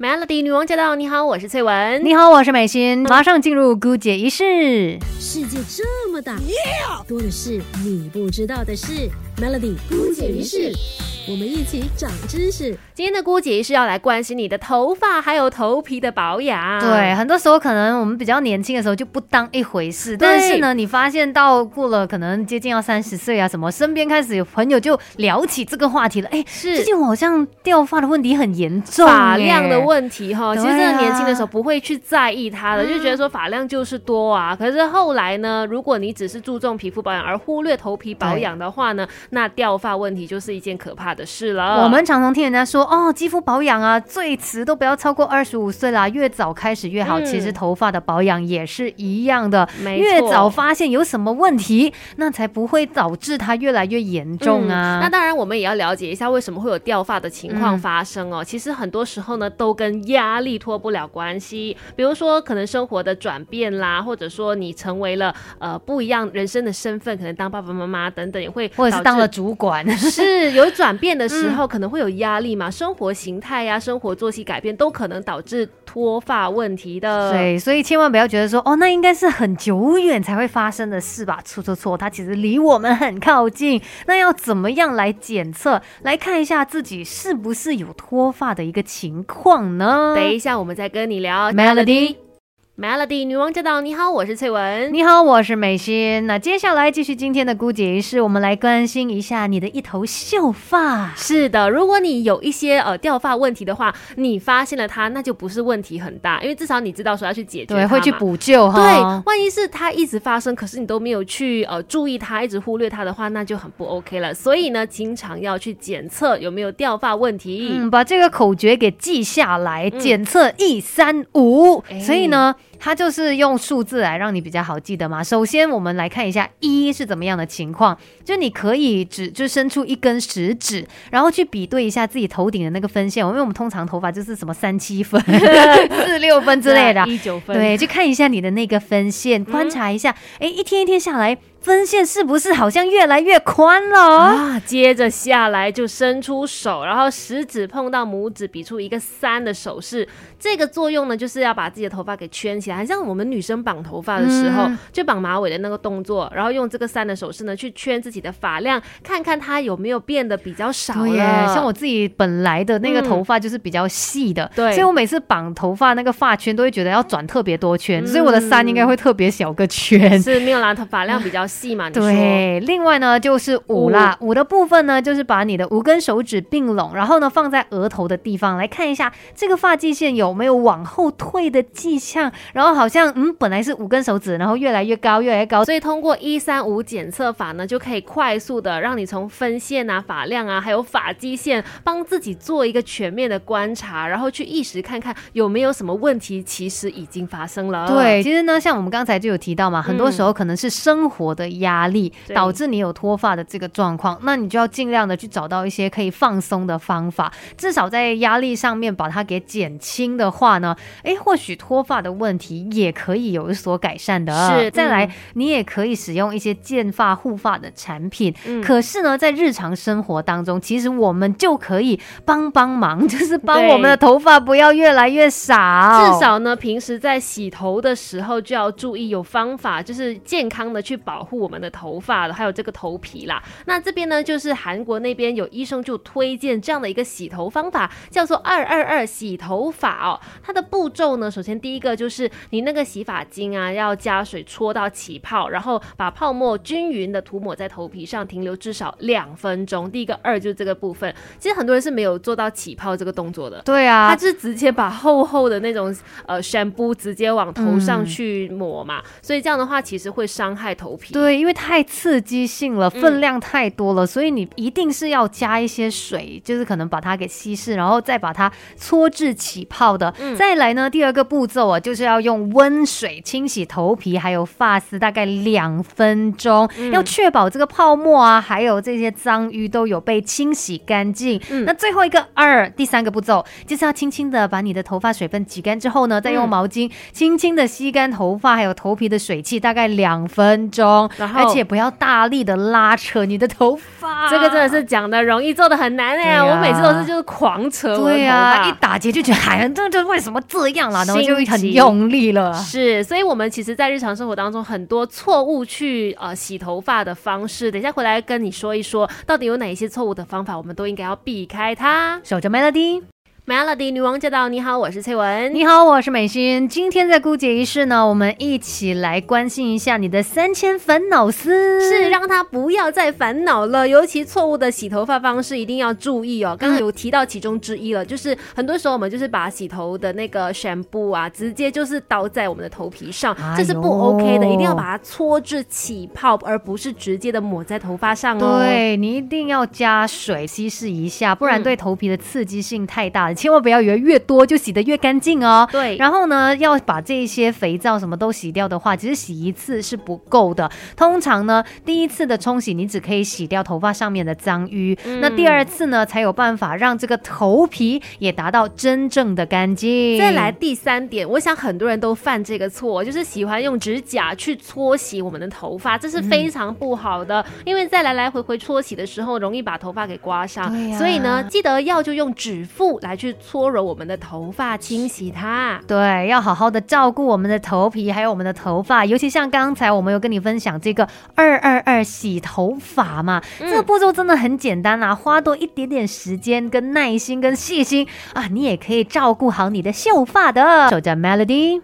Melody 女王驾到！你好，我是翠文。你好，我是美心。马上进入姑姐仪式。世界这么大，多的是你不知道的事。Melody 姑姐仪式。我们一起长知识。今天的姑姐是要来关心你的头发还有头皮的保养。对，很多时候可能我们比较年轻的时候就不当一回事，但是呢，你发现到过了可能接近要三十岁啊，什么身边开始有朋友就聊起这个话题了。哎，是最近我好像掉发的问题很严重，发量的问题哈。其实真的年轻的时候不会去在意它的，就觉得说发量就是多啊。可是后来呢，如果你只是注重皮肤保养而忽略头皮保养的话呢，那掉发问题就是一件可怕的。的事了，我们常常听人家说哦，肌肤保养啊，最迟都不要超过二十五岁啦，越早开始越好。其实头发的保养也是一样的，越早发现有什么问题，那才不会导致它越来越严重啊。那当然，我们也要了解一下为什么会有掉发的情况发生哦。其实很多时候呢，都跟压力脱不了关系。比如说，可能生活的转变啦，或者说你成为了呃不一样人生的身份，可能当爸爸妈妈等等，也会或者是当了主管，是有转变。的时候可能会有压力嘛，生活形态呀、生活作息改变都可能导致脱发问题的。对，所以千万不要觉得说哦，那应该是很久远才会发生的事吧？错错错，它其实离我们很靠近。那要怎么样来检测，来看一下自己是不是有脱发的一个情况呢？等一下我们再跟你聊，Melody。Melody 女王驾到！你好，我是翠文。你好，我是美心。那接下来继续今天的姑姐仪式，我们来关心一下你的一头秀发。是的，如果你有一些呃掉发问题的话，你发现了它，那就不是问题很大，因为至少你知道说要去解决，对，会去补救哈。对，万一是它一直发生，可是你都没有去呃注意它，一直忽略它的话，那就很不 OK 了。所以呢，经常要去检测有没有掉发问题。嗯，把这个口诀给记下来，检测一三五。所以呢。它就是用数字来让你比较好记得嘛。首先，我们来看一下一是怎么样的情况，就你可以指就伸出一根食指，然后去比对一下自己头顶的那个分线，因为我们通常头发就是什么三七分、四六分之类的，一九分，对，去看一下你的那个分线，观察一下，哎，一天一天下来。分线是不是好像越来越宽了啊？接着下来就伸出手，然后食指碰到拇指，比出一个三的手势。这个作用呢，就是要把自己的头发给圈起来，很像我们女生绑头发的时候，就绑马尾的那个动作。然后用这个三的手势呢，去圈自己的发量，看看它有没有变得比较少了。像我自己本来的那个头发就是比较细的，对，所以我每次绑头发那个发圈都会觉得要转特别多圈，所以我的三应该会特别小个圈。是没有啦，头发量比较。细嘛？对，另外呢就是五啦，五的部分呢就是把你的五根手指并拢，然后呢放在额头的地方来看一下这个发际线有没有往后退的迹象，然后好像嗯本来是五根手指，然后越来越高越来越高，所以通过一三五检测法呢就可以快速的让你从分线啊、发量啊，还有发际线帮自己做一个全面的观察，然后去意识看看有没有什么问题，其实已经发生了。对，其实呢像我们刚才就有提到嘛，很多时候可能是生活。的压力导致你有脱发的这个状况，那你就要尽量的去找到一些可以放松的方法，至少在压力上面把它给减轻的话呢，哎，或许脱发的问题也可以有所改善的。是，再来，你也可以使用一些健发护发的产品。嗯，可是呢，在日常生活当中，其实我们就可以帮帮忙，就是帮我们的头发不要越来越少。至少呢，平时在洗头的时候就要注意有方法，就是健康的去保。护我们的头发的，还有这个头皮啦。那这边呢，就是韩国那边有医生就推荐这样的一个洗头方法，叫做二二二洗头法哦。它的步骤呢，首先第一个就是你那个洗发精啊，要加水搓到起泡，然后把泡沫均匀的涂抹在头皮上，停留至少两分钟。第一个二就是这个部分，其实很多人是没有做到起泡这个动作的。对啊，他是直接把厚厚的那种呃 shampoo 直接往头上去抹嘛，所以这样的话其实会伤害头皮。对，因为太刺激性了，分量太多了，所以你一定是要加一些水，就是可能把它给稀释，然后再把它搓至起泡的。再来呢，第二个步骤啊，就是要用。用温水清洗头皮还有发丝，大概两分钟，要确保这个泡沫啊，还有这些脏淤都有被清洗干净。嗯。那最后一个二，第三个步骤就是要轻轻的把你的头发水分挤干之后呢，再用嗯毛巾轻轻的吸干头发还有头皮的水汽，大概两分钟，而且不要大力的拉扯你的头发，这个真的是讲的容易，做的很难哎、我每次都是就是狂扯对啊，一。打结就觉得，哎呀，这这为什么这样啦？然后就心急。很用力了。是，所以我们其实，在日常生活当中，很多错误去呃洗头发的方式，等一下回来跟你说一说，到底有哪一些错误的方法，我们都应该要避开它。守着 Melody，Melody 女王驾到，你好，我是翠文。你好，我是美心。今天在姑姐仪式呢，我们一起来关心一下你的三千烦恼丝。是让他不要再烦恼了，尤其错误的洗头发方式一定要注意哦。刚刚有提到其中之一了，就是很多时候我们就是把洗头的那个 shampoo 啊，直接就是倒在我们的头皮上，哎这是不 OK 的，一定要把它搓至起泡，而不是直接的抹在头发上哦。，对你一定要加水稀释一下，不然嗯对头皮的刺激性太大了。千万不要以为越多就洗得越干净哦。对然后呢，要把这些肥皂什么都洗掉的话，其实洗一次是不够的。通常呢，第一次的冲洗你只可以洗掉头发上面的脏淤，嗯那第二次呢才有办法让这个头皮也达到真正的干净。再来第三点，我想很多人都犯这个错，就是喜欢用指甲去搓洗我们的头发，这是非常不好的，因为在来来回回搓洗的时候，容易把头发给刮伤。所以呢，记得要就用指腹来去搓揉我们的头发，清洗它。对，要好好的照顾我们的头皮，还有我们的头发，尤其像刚才我们有跟你分享这个二二二洗头发嘛，这个步骤真的很简单啊，花多一点点时间、跟耐心、跟细心啊，你也可以照顾好你的秀发的。守着 Melody。